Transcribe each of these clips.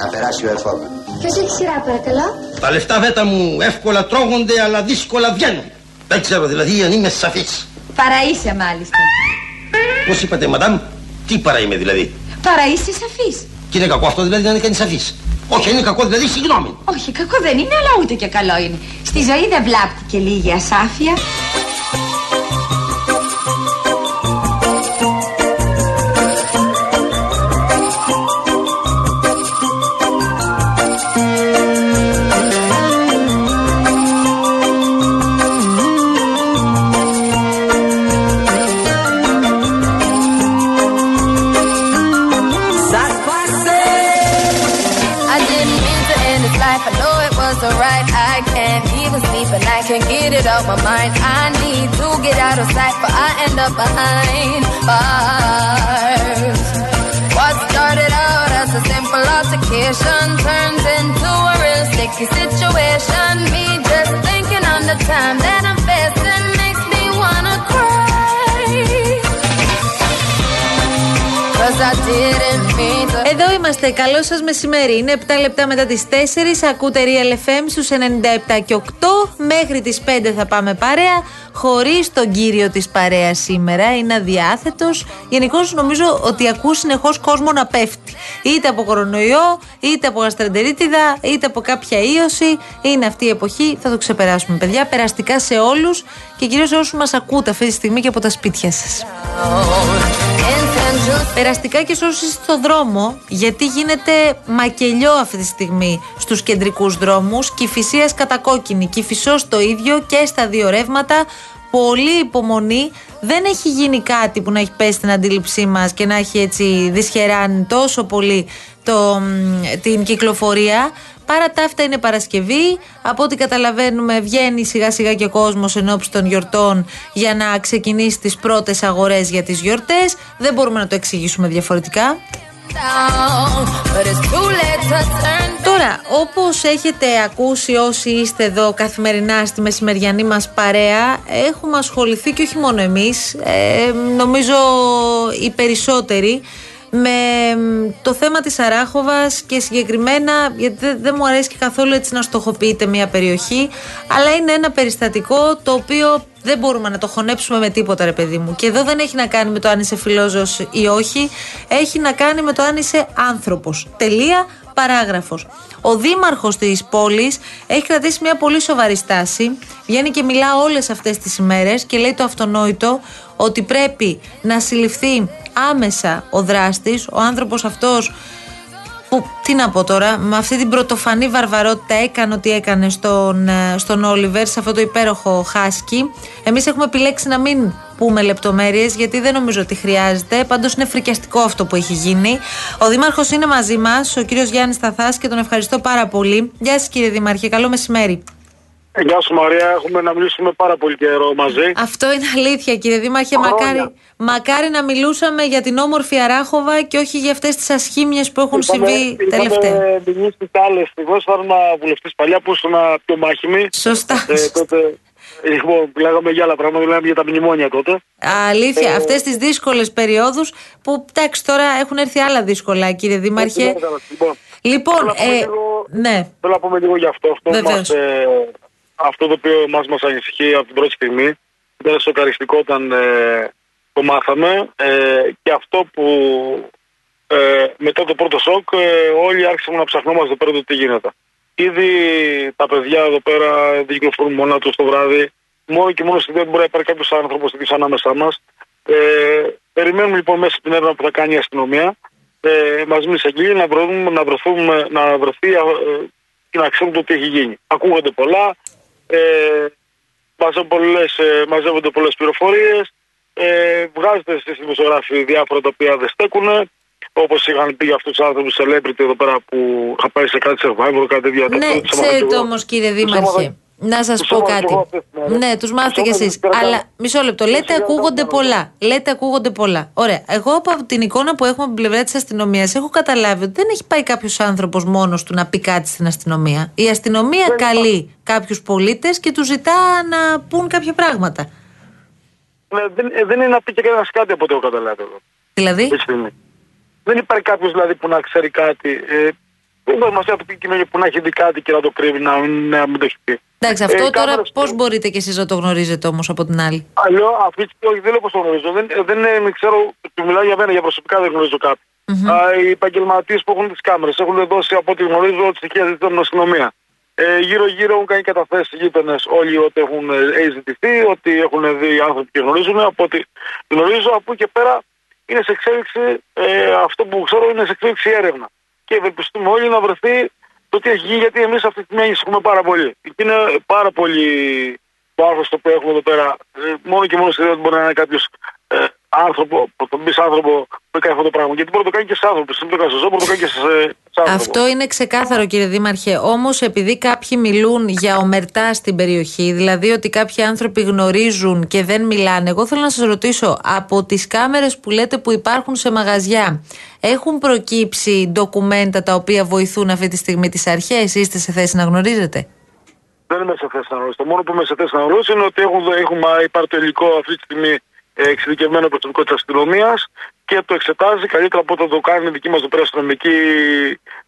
Να περάσει ο ερχόμενος. Ποιος έχει σειρά παρακαλώ. Τα λεφτά βέτα μου εύκολα τρώγονται αλλά δύσκολα βγαίνουν. Δεν ξέρω δηλαδή αν είμαι σαφής. Παραείσαι μάλιστα. Πώς είπατε μαντάμ, τι παρά είμαι δηλαδή; Παραείσαι σαφής. Και είναι κακό αυτό δηλαδή να είναι κανείς σαφής; Όχι, είναι κακό δηλαδή, συγγνώμη. Όχι, κακό δεν είναι, αλλά ούτε και καλό είναι. Στη ζωή δεν βλάπτει και λίγη ασάφεια. It out my mind. I need to get out of sight, but I end up behind bars. What started out as a simple altercation turns into a real sticky situation. Me just thinking on the time that I'm facing Εδώ είμαστε. Καλό σας μεσημέρι. Είναι 7 λεπτά μετά τις 4. Ακούτε Real FM στους 97 και 8. Μέχρι τις 5 θα πάμε παρέα. Χωρίς τον κύριο της παρέας σήμερα. Είναι αδιάθετος. Γενικώς νομίζω ότι ακούς συνεχώς κόσμο να πέφτει. Είτε από κορονοϊό, είτε από γαστρεντερίτιδα, είτε από κάποια ίωση. Είναι αυτή η εποχή. Θα το ξεπεράσουμε, παιδιά. Περαστικά σε όλους και κυρίως σε όσους μας ακούτε αυτή τη στιγμή και από τα σπίτια σας. Περαστικά και σε όσους είστε στο δρόμο, γιατί γίνεται μακελιό αυτή τη στιγμή στους κεντρικούς δρόμους. Κυφυσία κατακόκκινη, κυφισό το ίδιο και στα δύο ρεύματα. Πολύ υπομονή. Δεν έχει γίνει κάτι που να έχει πέσει στην αντίληψή μας και να έχει έτσι δυσχεράνει τόσο πολύ το, μ, την κυκλοφορία. Παρά τα αυτά είναι Παρασκευή. Από ό,τι καταλαβαίνουμε, βγαίνει σιγά σιγά και κόσμος εν ώψη των γιορτών για να ξεκινήσει τις πρώτες αγορές για τις γιορτές. Δεν μπορούμε να το εξηγήσουμε διαφορετικά. down, but it's too late to turn Τώρα, όπως έχετε ακούσει όσοι είστε εδώ καθημερινά στη μεσημεριανή μας παρέα, έχουμε ασχοληθεί και όχι μόνο εμείς, ε, νομίζω οι περισσότεροι, με μ, το θέμα της Αράχοβας και συγκεκριμένα, γιατί δεν, δεν μου αρέσει και καθόλου έτσι να στοχοποιείται μια περιοχή, αλλά είναι ένα περιστατικό το οποίο δεν μπορούμε να το χωνέψουμε με τίποτα ρε παιδί μου. Και εδώ δεν έχει να κάνει με το αν είσαι φιλόζωος ή όχι, έχει να κάνει με το αν είσαι άνθρωπος. Τελεία, παράγραφος. Ο δήμαρχος της πόλης έχει κρατήσει μια πολύ σοβαρή στάση. Βγαίνει και μιλά όλες αυτές τις ημέρες και λέει το αυτονόητο ότι πρέπει να συλληφθεί άμεσα ο δράστης, ο άνθρωπος αυτός που, τι να πω τώρα, με αυτή την πρωτοφανή βαρβαρότητα έκανε ό,τι έκανε στον, ε, στον Όλιβερ, σε αυτό το υπέροχο χάσκι. Εμείς έχουμε επιλέξει να μην πούμε λεπτομέρειες γιατί δεν νομίζω ότι χρειάζεται. Πάντως είναι φρικιαστικό αυτό που έχει γίνει. Ο Δήμαρχος είναι μαζί μας, ο κύριος Γιάννης Σταθάς και τον ευχαριστώ πάρα πολύ. Γεια σας κύριε Δήμαρχε, καλό μεσημέρι. Ε, Γεια σου Μαρία, έχουμε να μιλήσουμε πάρα πολύ καιρό μαζί. Αυτό είναι αλήθεια κύριε Δήμαρχε. Χρόνια. Μακάρι, μακάρι να μιλούσαμε για την όμορφη Αράχοβα και όχι για αυτές τις ασχήμιες που έχουν συμβεί τελευταία. Είχαμε μιλήσει και άλλες στιγμέ. Ήμουν βουλευτής παλιά που ήσουν πιο μάχημη. Σωστά. Ε, τότε λοιπόν, λέγαμε για άλλα πράγματα, λέγαμε για τα μνημόνια τότε. Αλήθεια, Ε, αυτές τις δύσκολες περιόδους που εντάξει τώρα έχουν έρθει άλλα δύσκολα κύριε Δήμαρχε. Έτσι, Λοιπόν, Λοιπόν, Θέλω να πούμε ε, λίγο- ναι, θέλω να πούμε λίγο για αυτό. Αυτό, Βεβαίως. μας, ε, αυτό το οποίο μας, μας ανησυχεί από την πρώτη στιγμή. Ήταν σοκαριστικό όταν ε, το μάθαμε. Ε, και αυτό που ε, μετά το πρώτο σοκ ε, όλοι άρχισαν να ψαχνόμαστε εδώ πέρα το τι γίνεται. Ήδη τα παιδιά εδώ πέρα δεν κυκλοφορούν μόνα τους το βράδυ. Μόνο και μόνο στη δεν μπορεί να υπάρχει κάποιος άνθρωπος τέτοιο ανάμεσά μας. Ε, περιμένουμε λοιπόν μέσα στην έρευνα που θα κάνει η αστυνομία ε, μαζί με εισαγγελία να, βρούμε, να, βρεθούμε, να βρεθεί ε, και να ξέρουμε το τι έχει γίνει. Ακούγονται πολλά, ε, μαζεύονται πολλές, ε, μαζεύονται πολλές πληροφορίες, ε, βγάζετε στις δημοσιογράφοι διάφορα τα οποία δεν στέκουν, όπως είχαν πει για αυτούς τους άνθρωπους celebrity εδώ πέρα που είχα πάει σε κάτι survivor, κάτι τέτοια. ναι, Τους έμαθα κι ξέρετε εγώ. όμως κύριε Τους Δήμαρχε, έμαθα- να σας τους πω έμαθα κι κάτι. εγώ αυτές τις μέρες. Ναι, τους μάθετε Τους κι έμαθα εσείς. πέρα Αλλά τα- μισό λεπτό, Τους λέτε έμαθα ακούγονται τα- πολλά. Λέτε ακούγονται πολλά. Ωραία, εγώ από την εικόνα που έχουμε από την πλευρά της αστυνομίας έχω καταλάβει ότι δεν έχει πάει κάποιος άνθρωπος μόνος του να πει κάτι στην αστυνομία. Η αστυνομία καλεί κάποιους πολίτες και τους ζητά να πούν κάποια πράγματα. Ναι, δεν, ε, δεν είναι να πει και κανένας κάτι από ό,τι έχω καταλάβει εδώ. Δηλαδή, αυτή τη στιγμή. Δεν υπάρχει κάποιος δηλαδή που να ξέρει κάτι. Ε, Δεν μπορεί να πει κοινωνία που να έχει δει κάτι και να το κρύβει, να, να μην το έχει πει. Εντάξει, αυτό Ε, τώρα κάμερες πώς που- μπορείτε κι εσείς να το γνωρίζετε όμως από την άλλη; Αλλιώ, αυτή τη στιγμή, όχι, δεν λέω πώ το γνωρίζω. Δεν, ε, δεν ε, ξέρω, του μιλάω για μένα, για προσωπικά δεν γνωρίζω κάποιον. Α, οι επαγγελματίες που έχουν τις κάμερες έχουν δώσει από ό,τι γνωρίζω στοιχεία ζητών στην αστυνομία. Ε, γύρω-γύρω έχουν κάνει καταθέσεις γείτονες όλοι ότι έχουν ε, ζητηθεί, ότι έχουν δει άνθρωποι και γνωρίζουν. Από ό,τι γνωρίζω, από εκεί και πέρα είναι σε εξέλιξη, ε, αυτό που ξέρω είναι σε εξέλιξη η έρευνα. Και ευελπιστούμε όλοι να βρεθεί το τι έχει γίνει, γιατί εμείς αυτή τη στιγμή ανησυχούμε πάρα πολύ. Και είναι πάρα πολύ το άγχο το οποίο έχουμε εδώ πέρα. Ε, μόνο και μόνο σε ιδέα ότι μπορεί να είναι κάποιος ε, άνθρωπο, που τον πει άνθρωπο που κάνει αυτό το πράγμα. Γιατί μπορεί να το κάνει και σε άνθρωπο. Δεν το κάνει σε ζώο, μπορεί να το κάνει και σε, σε άνθρωπο. Αυτό είναι ξεκάθαρο κύριε Δήμαρχε. Όμως επειδή κάποιοι μιλούν για ομερτά στην περιοχή, δηλαδή ότι κάποιοι άνθρωποι γνωρίζουν και δεν μιλάνε, εγώ θέλω να σας ρωτήσω από τις κάμερες που λέτε που υπάρχουν σε μαγαζιά, έχουν προκύψει ντοκουμέντα τα οποία βοηθούν αυτή τη στιγμή τις αρχές, είστε σε θέση να γνωρίζετε; Δεν είμαι σε θέση να γνωρίσω. Το μόνο που είμαι σε θέση να γνωρίσω είναι ότι έχουν, έχουμε, υπάρχει το υλικό αυτή τη στιγμή ε, εξειδικευμένο προσωπικό της αστυνομίας και το εξετάζει καλύτερα από ό,τι το κάνει η δική μας εδώ πέρα αστυνομική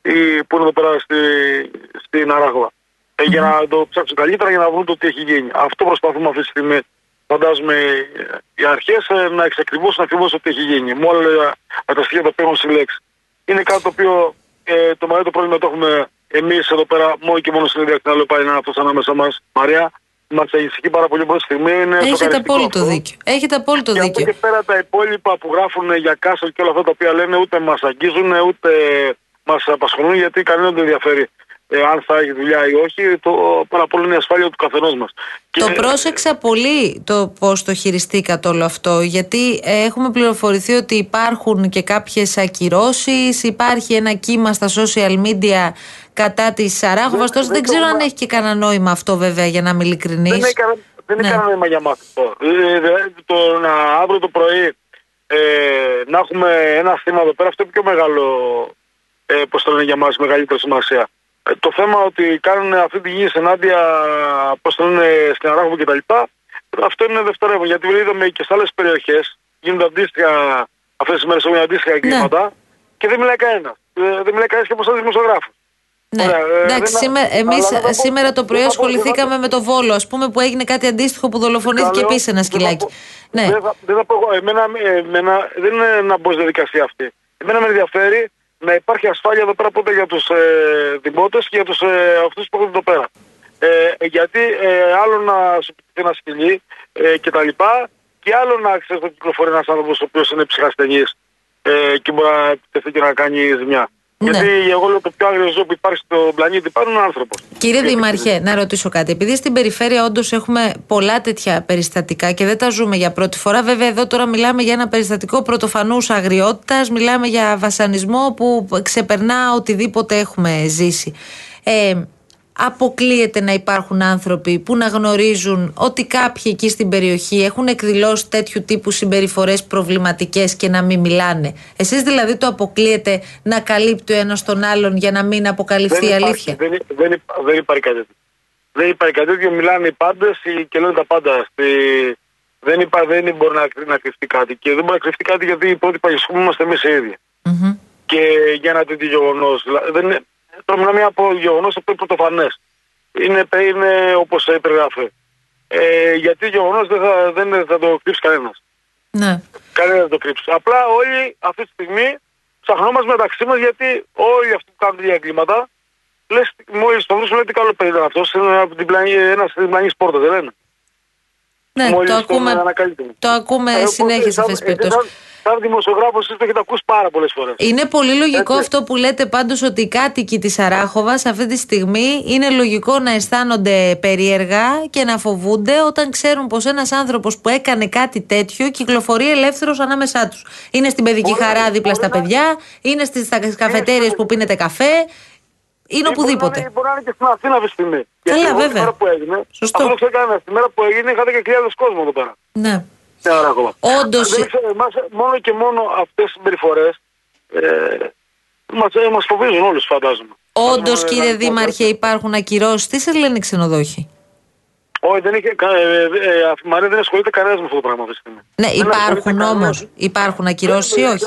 ή που είναι εδώ πέρα στη, στην Αράγωα. Ε, για να το ψάξουν καλύτερα για να βρουν το τι έχει γίνει. Αυτό προσπαθούμε αυτή τη στιγμή. Φαντάζομαι ε, οι αρχές να εξακριβώσουν ακριβώς το τι έχει γίνει. Με όλα τα στοιχεία τα οποία έχουν συλλέξει. Είναι κάτι το οποίο ε, το μεγαλύτερο πρόβλημα το έχουμε εμείς εδώ πέρα, μόνο και μόνο στην ίδια ακτινά πάλι είναι αυτός ανάμεσα μας, Μαρία. Μας ανησυχεί πάρα πολύ πρώτη στιγμή. Είναι Έχετε σοκαριστικό απόλυτο αυτό. δίκιο. Έχετε απόλυτο Και από εκεί δίκιο. και πέρα τα υπόλοιπα που γράφουν για κάσελ και όλα αυτά τα οποία λένε ούτε μας αγγίζουν ούτε μας απασχολούν γιατί κανένα δεν ενδιαφέρει ε, αν θα έχει δουλειά ή όχι. Το πάρα πολύ είναι η ασφάλεια του καθενός μας. Το πρόσεξα πολύ το πώς το χειριστήκατε όλο αυτό, γιατί ε, έχουμε πληροφορηθεί ότι υπάρχουν και κάποιες ακυρώσεις, υπάρχει ένα κύμα στα social media κατά τη Σαράχοβα. Δεν- Τώρα δεν δεν το ξέρω αν έχουμε- έχει και κανένα νόημα αυτό, βέβαια, για να είμαι ειλικρινής. Δεν έκανε, δεν Ναι. έκανε νόημα για μας αυτό. Ε, δηλαδή, το να αύριο το πρωί ε, να έχουμε ένα θύμα εδώ πέρα, αυτό είναι πιο μεγάλο, ε, πώς το λένε για μας, μεγαλύτερη σημασία. Ε, το θέμα ότι κάνουν αυτή τη γη ενάντια, πώς το λένε, στην Αράχοβο κτλ. Αυτό είναι δευτερεύον, γιατί είδαμε και σε άλλες περιοχές γίνονται αντίστοιχα, αυτές τις μέρες έχουν αντίστοιχα εγκλήματα και δεν μιλάει κανένας. δεν μιλάει κανένας και από εσάς δημοσιογράφους. Ναι. Ωραία, ε, Εντάξει, δεν- σήμερα, εμείς αλλά δεν θα πω- σήμερα το πρωί δεν θα πω- ασχοληθήκαμε δεν θα- με το Βόλο, ας πούμε, που έγινε κάτι αντίστοιχο που δολοφονήθηκε Καλό, επίσης ένα δεν θα σκυλάκι. πω- Ναι. Δεν θα, δεν θα πω εγώ. Εμένα, εμένα δεν είναι να μπω στη διαδικασία αυτή. Εμένα με ενδιαφέρει να υπάρχει ασφάλεια εδώ πέρα πρώτα για τους ε, δημότες και για τους ε, αυτούς που έχουν εδώ πέρα. Ε, γιατί ε, άλλο να σου πει ένα σκυλί ε, και τα λοιπά και άλλο να ξέρεις ότι κυκλοφορεί ένας άνθρωπος ο οποίος είναι ψυχασθενής ε, και μπορεί να επιτεθεί και να κάνει ζημιά. Ναι. Γιατί εγώ λέω το πιο άγριο ζώο που υπάρχει στον πλανήτη πάνω είναι άνθρωπος. Κύριε Δήμαρχε, να ρωτήσω κάτι. Επειδή στην περιφέρεια όντως έχουμε πολλά τέτοια περιστατικά και δεν τα ζούμε για πρώτη φορά, βέβαια εδώ τώρα μιλάμε για ένα περιστατικό πρωτοφανούς αγριότητας, μιλάμε για βασανισμό που ξεπερνά οτιδήποτε έχουμε ζήσει. Ε, αποκλείεται να υπάρχουν άνθρωποι που να γνωρίζουν ότι κάποιοι εκεί στην περιοχή έχουν εκδηλώσει τέτοιου τύπου συμπεριφορές προβληματικές και να μην μιλάνε. Εσείς δηλαδή το αποκλείεται να καλύπτει ο ένας τον άλλον για να μην αποκαλυφθεί η υπάρχει- αλήθεια; Δεν, δεν, υπά- δεν υπάρχει κάτι τέτοιο. Δεν υπάρχει κάτι τέτοιο. Μιλάνε οι πάντες και λένε τα πάντα. Στη... Δεν, υπά, δεν μπορεί να, κρυ- να κρυφτεί κάτι. Και δεν μπορεί να κρυφτεί κάτι γιατί οι πρώτοι παγισχούμοι είμαστε εμεί οι ίδιοι. Μμμ. Και για ένα τέτοιο γεγονός. Δεν είναι... Τώρα μιλάμε από γεγονός το οποίο είναι πρωτοφανέ. Είναι, είναι όπως περιγράφει. Ε, γιατί γεγονός δεν θα, δεν θα το κρύψει κανένας. Ναι. Κανένας δεν το κρύψει. Απλά όλοι αυτή τη στιγμή ψαχνόμαστε μεταξύ μας γιατί όλοι αυτοί που κάνουν τέτοια εγκλήματα λες, μόλις το βρίσκουν, λέει τι καλό παιδί ήταν αυτός. Είναι από την πλανή, ένας στην πλανής πόρτας, δεν λένε. Ναι, Μόλις το τον ακούμε, ανακαλύπτουμε. το ακούμε Ε, οπότε, συνέχεια σε σαν- αυτές τις ε, περιπτώσεις. Σαν, σαν δημοσιογράφος, εσεί το έχετε ακούσει πάρα πολλές φορές. Είναι πολύ λογικό Έτσι. αυτό που λέτε πάντως ότι οι κάτοικοι της Αράχοβας αυτή τη στιγμή είναι λογικό να αισθάνονται περίεργα και να φοβούνται όταν ξέρουν πως ένας άνθρωπος που έκανε κάτι τέτοιο κυκλοφορεί ελεύθερος ανάμεσά τους. Είναι στην παιδική Μπορεί να- χαρά δίπλα μπορεί στα να- παιδιά, είναι στις στα καφετέριες που πίνετε καφέ, είναι οπουδήποτε. Μπορεί, μπορεί να είναι και στην Αθήνα αυτή τη στιγμή. Καλά, Γιατί εγώ βέβαια. Τη μέρα που έγινε, Σωστό. Αυτό δεν ξέρω κανένα. Τη μέρα που έγινε είχατε και χιλιάδε κόσμο εδώ πέρα. Ναι. Στην Αράχοβα. Όντως, Δεν ξέρω, εμάς, μόνο και μόνο αυτέ τι συμπεριφορέ ε, μα μας φοβίζουν όλου, φαντάζομαι. Όντως Μας- κύριε μας- Δήμαρχε υπάρχουν ακυρώσεις. Τι σε λένε οι ξενοδόχοι. Όχι, δεν είχε. κα- Ε, ε, ε, η Μαρία δεν ασχολείται κανένα με αυτό το πράγμα αυτή τη στιγμή. Ναι, Δεν ασχολείται υπάρχουν κανένας. όμως. Υπάρχουν ακυρώσεις ή Δεν- όχι.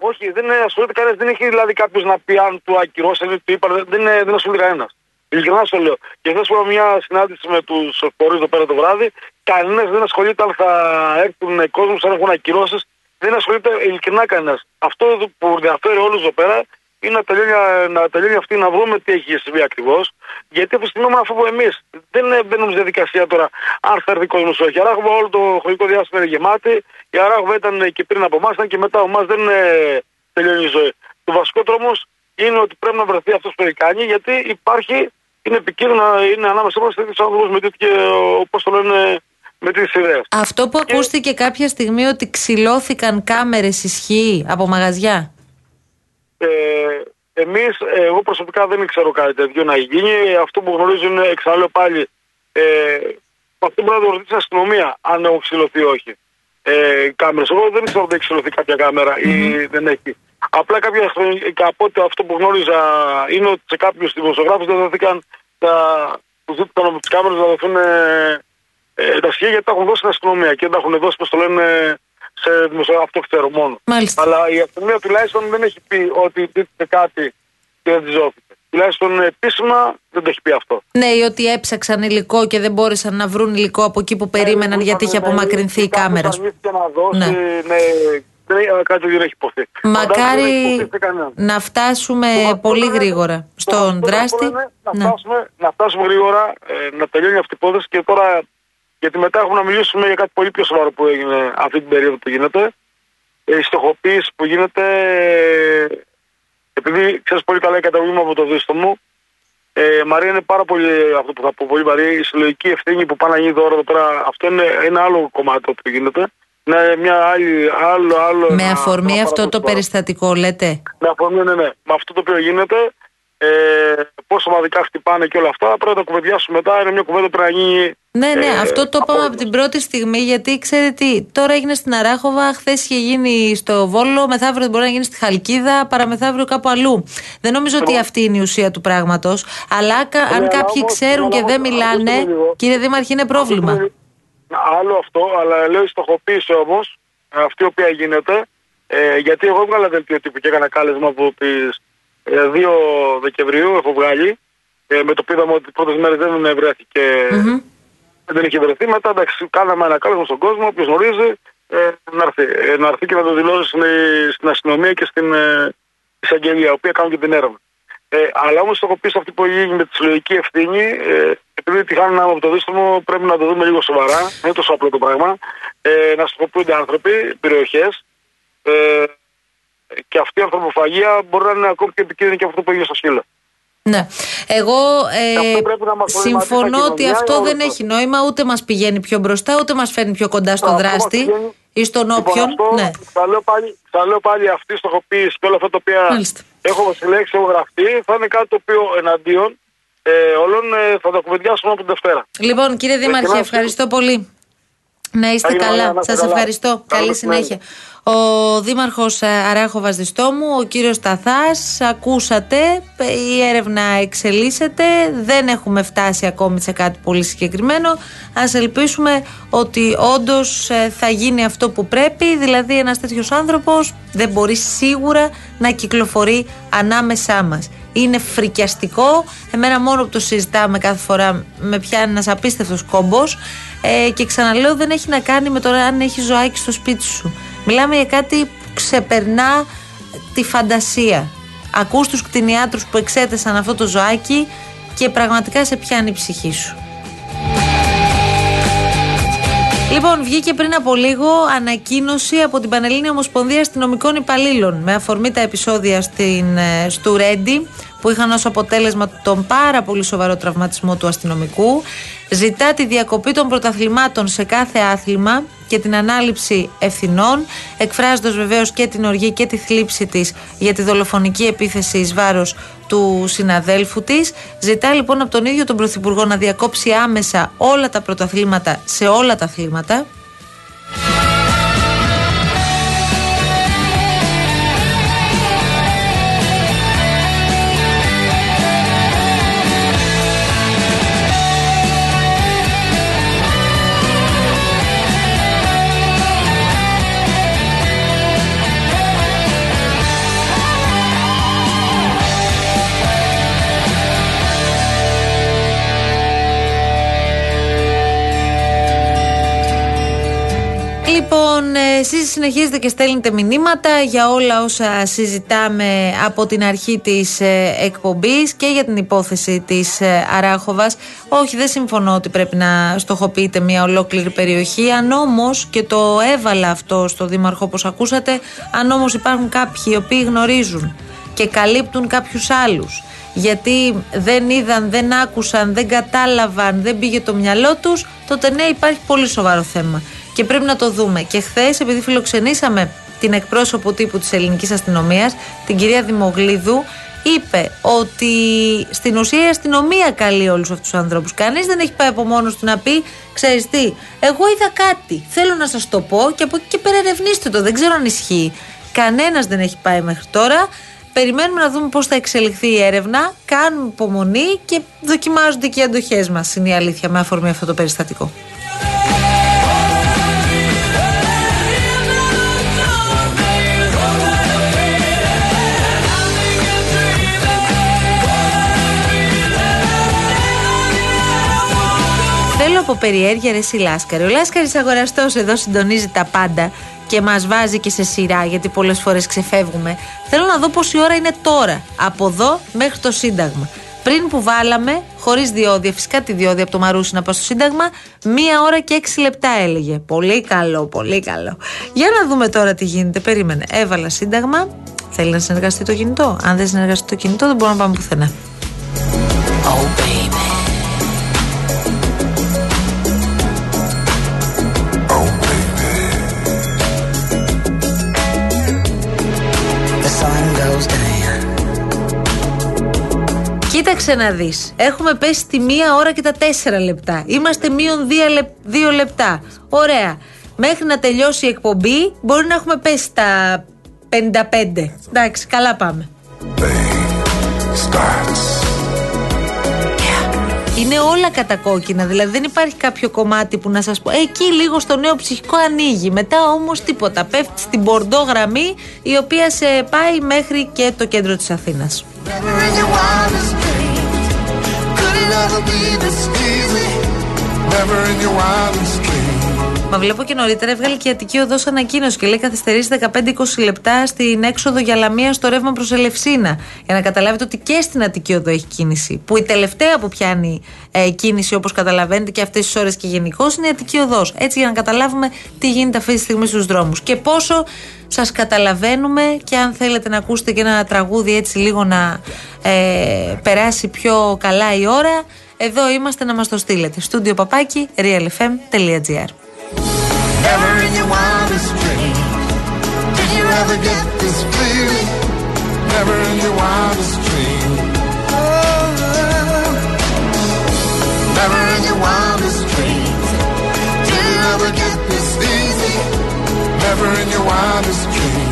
Δεν- θέλω να- όχι, δεν ασχολείται κανένας. Δεν έχει δηλαδή κάποιος να πει αν του ακυρώσαν ή του είπαν. Δεν, είναι- δεν ασχολείται κανένας. Ειλικρινά στο λέω. Και χθε που μια συνάντηση με τους φορείς εδώ πέρα το βράδυ, κανένας δεν ασχολείται αν θα έρθουν κόσμος, αν έχουν ακυρώσεις. Δεν ασχολείται ειλικρινά κανένας. Αυτό που ενδιαφέρει όλους εδώ πέρα είναι να τελειώνει, να τελειώνει αυτή να βρούμε τι έχει συμβεί ακριβώς. Γιατί αυτή τη στιγμή αυτό που εμείς δεν ε, μπαίνουμε στη διαδικασία τώρα αν θα έρθει κόσμος ή όχι. Η Αράχοβα όλο το χρονικό διάστημα είναι γεμάτη. Η Αράχοβα ήταν και πριν από εμάς, ήταν και μετά από εμάς. Δεν ε, τελειώνει η ζωή. Το βασικό όμω είναι ότι πρέπει να βρεθεί αυτός που έχει κάνει γιατί υπάρχει, είναι επικίνδυνο, είναι ανάμεσά μας τέτοιο άνθρωπος με τέτοια, όπως το λένε, με τέτοιε ιδέε. Αυτό που ακούστηκε κάποια στιγμή ότι ξυλώθηκαν κάμερες ισχύει από μαγαζιά; Ε, Εμείς, εγώ προσωπικά δεν ξέρω κάτι τέτοιο να γίνει. Αυτό που γνωρίζω είναι, εξάλλου πάλι, ε, αυτό μπορεί να το ρωτήσει η αστυνομία, αν έχουν ξυλωθεί ή όχι. Ε, κάμερες. Εγώ δεν ξέρω αν έχει ξυλωθεί κάποια κάμερα ή δεν έχει. Απλά κάποια χρόνια, από ό,τι αυτό που γνώριζα είναι ότι σε κάποιους δημοσιογράφους δεν δόθηκαν τα. που ζήτησαν από τις κάμερες να δοθούν ε, ε, τα στοιχεία γιατί τα έχουν δώσει στην αστυνομία και δεν τα έχουν δώσει, πώς το λένε, σε δημοσιογράφου. Αυτό ξέρω μόνο. Μάλιστα. Αλλά η αστυνομία τουλάχιστον δεν έχει πει ότι υπήρξε κάτι και δεν τη δόθηκε. Τουλάχιστον επίσημα δεν το έχει πει αυτό. Ναι, ή ότι έψαξαν υλικό και δεν μπόρεσαν να βρουν υλικό από εκεί που περίμεναν Ε, γιατί είχε ναι, απομακρυνθεί η κάποιος κάμερα. αρνήθηκε να δώσει, Ναι. ναι. δεν- κάτι δεν έχει υποθεί. Φαντάζομαι δεν έχει Μακάρι υποθεί σε κανέναν. να φτάσουμε Το βασικό πολύ είναι- γρήγορα το στον βασικό δράστη. είναι Να, Ναι. φτάσουμε, να φτάσουμε γρήγορα, ε, να τελειώνει αυτή η υπόθεση και τώρα, γιατί μετά έχουμε να μιλήσουμε για κάτι πολύ πιο σοβαρό που έγινε αυτή την περίοδο που γίνεται. Ε, η στοχοποίηση που γίνεται, ε, επειδή ξέρεις πολύ καλά η καταγωγή μου από το δίστο μου, ε, Μαρία είναι πάρα πολύ, αυτό που θα πω πολύ Μαρία, η συλλογική ευθύνη που πάνε να γίνει τώρα εδώ πέρα, αυτό είναι ένα άλλο κομμάτι το που γίνεται. Είναι μια άλλη, άλλο, άλλο, Με ένα- αφορμή ένα αυτό πάρα το πολύ σοβαρό. περιστατικό, λέτε; Με αφορμή, ναι, ναι. Με αυτό το οποίο γίνεται, ε, πόσο ομαδικά χτυπάνε και όλα αυτά, πρέπει να τα κουβεντιάσουμε μετά. Είναι μια κουβέντα που πρέπει να γίνει. Ναι, ναι, ε, αυτό το είπαμε από απόλυτα. την πρώτη στιγμή γιατί ξέρετε τι, τώρα έγινε στην Αράχοβα, χθες είχε γίνει στο Βόλο, μεθαύριο μπορεί να γίνει στη Χαλκίδα, παραμεθαύριο κάπου αλλού. Δεν νομίζω ότι Λοιπόν. αυτή είναι η ουσία του πράγματος. Αλλά κα- αν αλλά κάποιοι όμως- ξέρουν αλλά και δεν όμως, μιλάνε, ακούστε λίγο. κύριε Δήμαρχε, είναι πρόβλημα. Αυτό είναι- Άλλο αυτό, αλλά λέω η στοχοποίηση όμως, αυτή η οποία γίνεται, ε, γιατί εγώ έβγαλα δελτίο τύπου και έκανα κάλεσμα από τις 2 Δεκεμβρίου, έχω βγάλει, ε, με το οποίο είδαμε ότι τι πρώτες μέρες δεν βρέθηκε. Μμμ. Δεν είχε βρεθεί. Μετά εντάξει, κάναμε ένα κάλεσμα στον κόσμο, όποιος γνωρίζει, ε, να, έρθει, ε, να έρθει και να το δηλώσει στην, στην αστυνομία και στην ε, εισαγγελία, η οποία κάνουν και την έρευνα. Ε, αλλά όμως το έχω πει σε αυτή που γίνει με τη συλλογική ευθύνη, ε, επειδή τη χάνουν από το δίστομο, πρέπει να το δούμε λίγο σοβαρά. Δεν είναι τόσο απλό το πράγμα. Ε, να στοχοποιούνται άνθρωποι, περιοχές. Ε, και αυτή η ανθρωποφαγία μπορεί να είναι ακόμη και επικίνδυνη και από αυτό που έγινε στο σκύλο. Ναι. Εγώ ε, Αυτό πρέπει να μας προβληματίσει συμφωνώ τα ότι κοινωνία αυτό για δεν όλος έχει νόημα, ούτε μας πηγαίνει πιο μπροστά, ούτε μας φέρνει πιο κοντά στον Αυτό μας δράστη πηγαίνει- ή στον Λοιπόν, όποιον. αυτό, Ναι. θα, λέω πάλι, θα λέω πάλι αυτή η στοχοποίηση και όλα αυτά τα οποία Μάλιστα. έχω συλλέξει, έχω γραφτεί, θα είναι κάτι το οποίο εναντίον ε, όλων ε, θα τα κουβεντιάσουμε από την Δευτέρα. Λοιπόν, κύριε Δήμαρχε, Ευχαριστώ. ευχαριστώ πολύ. Να είστε Έγινε, καλά. να είστε Σας καλά. ευχαριστώ. Καλό Καλή μεσημέρι. συνέχεια. Ο Δήμαρχος Αράχοβα Διστόμου, ο κύριος Σταθάς, ακούσατε. Η έρευνα εξελίσσεται. Δεν έχουμε φτάσει ακόμη σε κάτι πολύ συγκεκριμένο. Α ελπίσουμε ότι όντως θα γίνει αυτό που πρέπει. Δηλαδή, ένας τέτοιος άνθρωπος δεν μπορεί σίγουρα να κυκλοφορεί ανάμεσά μας. Είναι φρικιαστικό. Εμένα μόνο που το συζητάμε κάθε φορά με πιάνει ένας απίστευτος κόμπος. Ε, και ξαναλέω, δεν έχει να κάνει με το αν έχει ζωάκι στο σπίτι σου. Μιλάμε για κάτι που ξεπερνά τη φαντασία. Ακούς τους κτηνιάτρους που εξέτασαν αυτό το ζωάκι και πραγματικά σε πιάνει η ψυχή σου. Λοιπόν, βγήκε πριν από λίγο ανακοίνωση από την Πανελλήνια Ομοσπονδία Αστυνομικών Υπαλλήλων με αφορμή τα επεισόδια στην, ε, στο Ρέντι που είχαν ως αποτέλεσμα τον πάρα πολύ σοβαρό τραυματισμό του αστυνομικού. Ζητά τη διακοπή των πρωταθλημάτων σε κάθε άθλημα και την ανάληψη ευθυνών, εκφράζοντας βεβαίως και την οργή και τη θλίψη της για τη δολοφονική επίθεση εις βάρος του συναδέλφου της. Ζητά λοιπόν από τον ίδιο τον Πρωθυπουργό να διακόψει άμεσα όλα τα πρωταθλήματα σε όλα τα αθλήματα. Λοιπόν, ε, εσείς συνεχίζετε και στέλνετε μηνύματα για όλα όσα συζητάμε από την αρχή της ε, εκπομπής και για την υπόθεση της ε, Αράχοβας. Όχι, δεν συμφωνώ ότι πρέπει να στοχοποιείτε μια ολόκληρη περιοχή. Αν όμως και το έβαλα αυτό στο Δήμαρχο όπως ακούσατε, αν όμως υπάρχουν κάποιοι οι οποίοι γνωρίζουν και καλύπτουν κάποιους άλλους γιατί δεν είδαν, δεν άκουσαν, δεν κατάλαβαν, δεν πήγε το μυαλό τους, τότε ναι υπάρχει πολύ σοβαρό θέμα και πρέπει να το δούμε. Και χθες, επειδή φιλοξενήσαμε την εκπρόσωπο τύπου της ελληνικής αστυνομίας, την κυρία Δημογλίδου, είπε ότι στην ουσία η αστυνομία καλεί όλους αυτούς τους ανθρώπους. Κανείς δεν έχει πάει από μόνος του να πει, ξέρεις τι, εγώ είδα κάτι. Θέλω να σας το πω και από εκεί και πέρα ερευνήστε το. Δεν ξέρω αν ισχύει. Κανένας δεν έχει πάει μέχρι τώρα. Περιμένουμε να δούμε πώς θα εξελιχθεί η έρευνα. Κάνουμε υπομονή και δοκιμάζονται και οι αντοχές μας. Είναι η αλήθεια με αφορμή αυτό το περιστατικό. Από περιέργεια ρε Λάσκαρη. Ο Λάσκαρης αγοραστός εδώ συντονίζει τα πάντα και μας βάζει και σε σειρά γιατί πολλές φορές ξεφεύγουμε. Θέλω να δω πόση ώρα είναι τώρα. Από εδώ μέχρι το Σύνταγμα. Πριν που βάλαμε, χωρίς διόδια, φυσικά τη διόδια από το Μαρούσι να πάω στο Σύνταγμα, μία ώρα και έξι λεπτά έλεγε. Πολύ καλό, πολύ καλό. Για να δούμε τώρα τι γίνεται. Περίμενε. Έβαλα Σύνταγμα. Θέλει να συνεργαστεί το κινητό; Αν δεν συνεργαστεί το κινητό, δεν μπορούμε να πάμε πουθενά. Oh, Κοίταξε να δει. Έχουμε πέσει τη μία ώρα και τα τέσσερα λεπτά. Είμαστε μείον δύο λεπτά. Ωραία. Μέχρι να τελειώσει η εκπομπή μπορεί να έχουμε πέσει τα 55. Εντάξει, καλά πάμε. Είναι όλα κατακόκκινα, δηλαδή δεν υπάρχει κάποιο κομμάτι που να σας πω εκεί λίγο στο νέο ψυχικό ανοίγει, μετά όμως τίποτα, πέφτει στην μπορντό γραμμή η οποία σε πάει μέχρι και το κέντρο never be this easy, never in your wildest dreams. Μα βλέπω και νωρίτερα έβγαλε και η Αττική Οδός ανακοίνωση και λέει καθυστερήσει 15-20 λεπτά στην έξοδο για Λαμία στο ρεύμα προς Ελευσίνα. Για να καταλάβετε ότι και στην Αττική Οδό έχει κίνηση. Που η τελευταία που πιάνει ε, κίνηση, όπως καταλαβαίνετε και αυτές τις ώρες και γενικώ, είναι η Αττική Οδός. Έτσι για να καταλάβουμε τι γίνεται αυτή τη στιγμή στους δρόμους. Και πόσο σας καταλαβαίνουμε και αν θέλετε να ακούσετε και ένα τραγούδι έτσι λίγο να ε, περάσει πιο καλά η ώρα. Εδώ είμαστε να μας το στείλετε. Στούντιο παπάκι, realfm.gr Never in your wildest dreams Did you ever get this feeling? Never in your wildest dreams. Oh. Never in your wildest dreams Did you ever get this easy? Never in your wildest dreams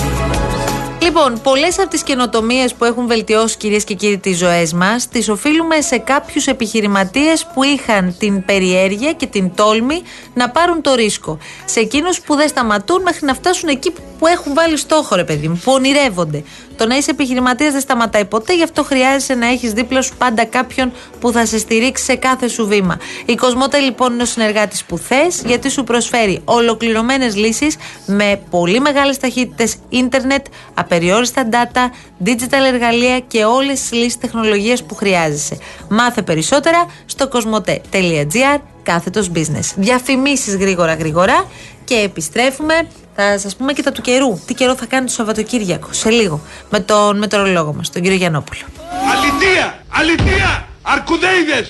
Λοιπόν, πολλές από τις καινοτομίες που έχουν βελτιώσει κυρίες και κύριοι τις ζωές μας, τις οφείλουμε σε κάποιους επιχειρηματίες που είχαν την περιέργεια και την τόλμη να πάρουν το ρίσκο. Σε εκείνους που δεν σταματούν μέχρι να φτάσουν εκεί που έχουν βάλει στόχο, ρε παιδί μου, που ονειρεύονται. Το να είσαι επιχειρηματίας δεν σταματάει ποτέ, γι' αυτό χρειάζεσαι να έχεις δίπλα σου πάντα κάποιον που θα σε στηρίξει σε κάθε σου βήμα. Η Κοσμότα λοιπόν είναι ο συνεργάτης που θες, γιατί σου προσφέρει ολοκληρωμένες λύσεις με πολύ μεγάλες ταχύτητες ίντερνετ, απεριόριστα data, digital εργαλεία και όλες τις λύσεις τεχνολογίας που χρειάζεσαι. Μάθε περισσότερα στο κοσμοτέ.gr κάθετος business. Διαφημίσεις γρήγορα γρήγορα και επιστρέφουμε. Θα σας πούμε και τα του καιρού. Τι καιρό θα κάνει το Σαββατοκύριακο. Σε λίγο. Με τον μετρολόγο μας, τον κύριο Γιαννόπουλο. Αληθεία! Αληθεία! Αρκουδέιδες!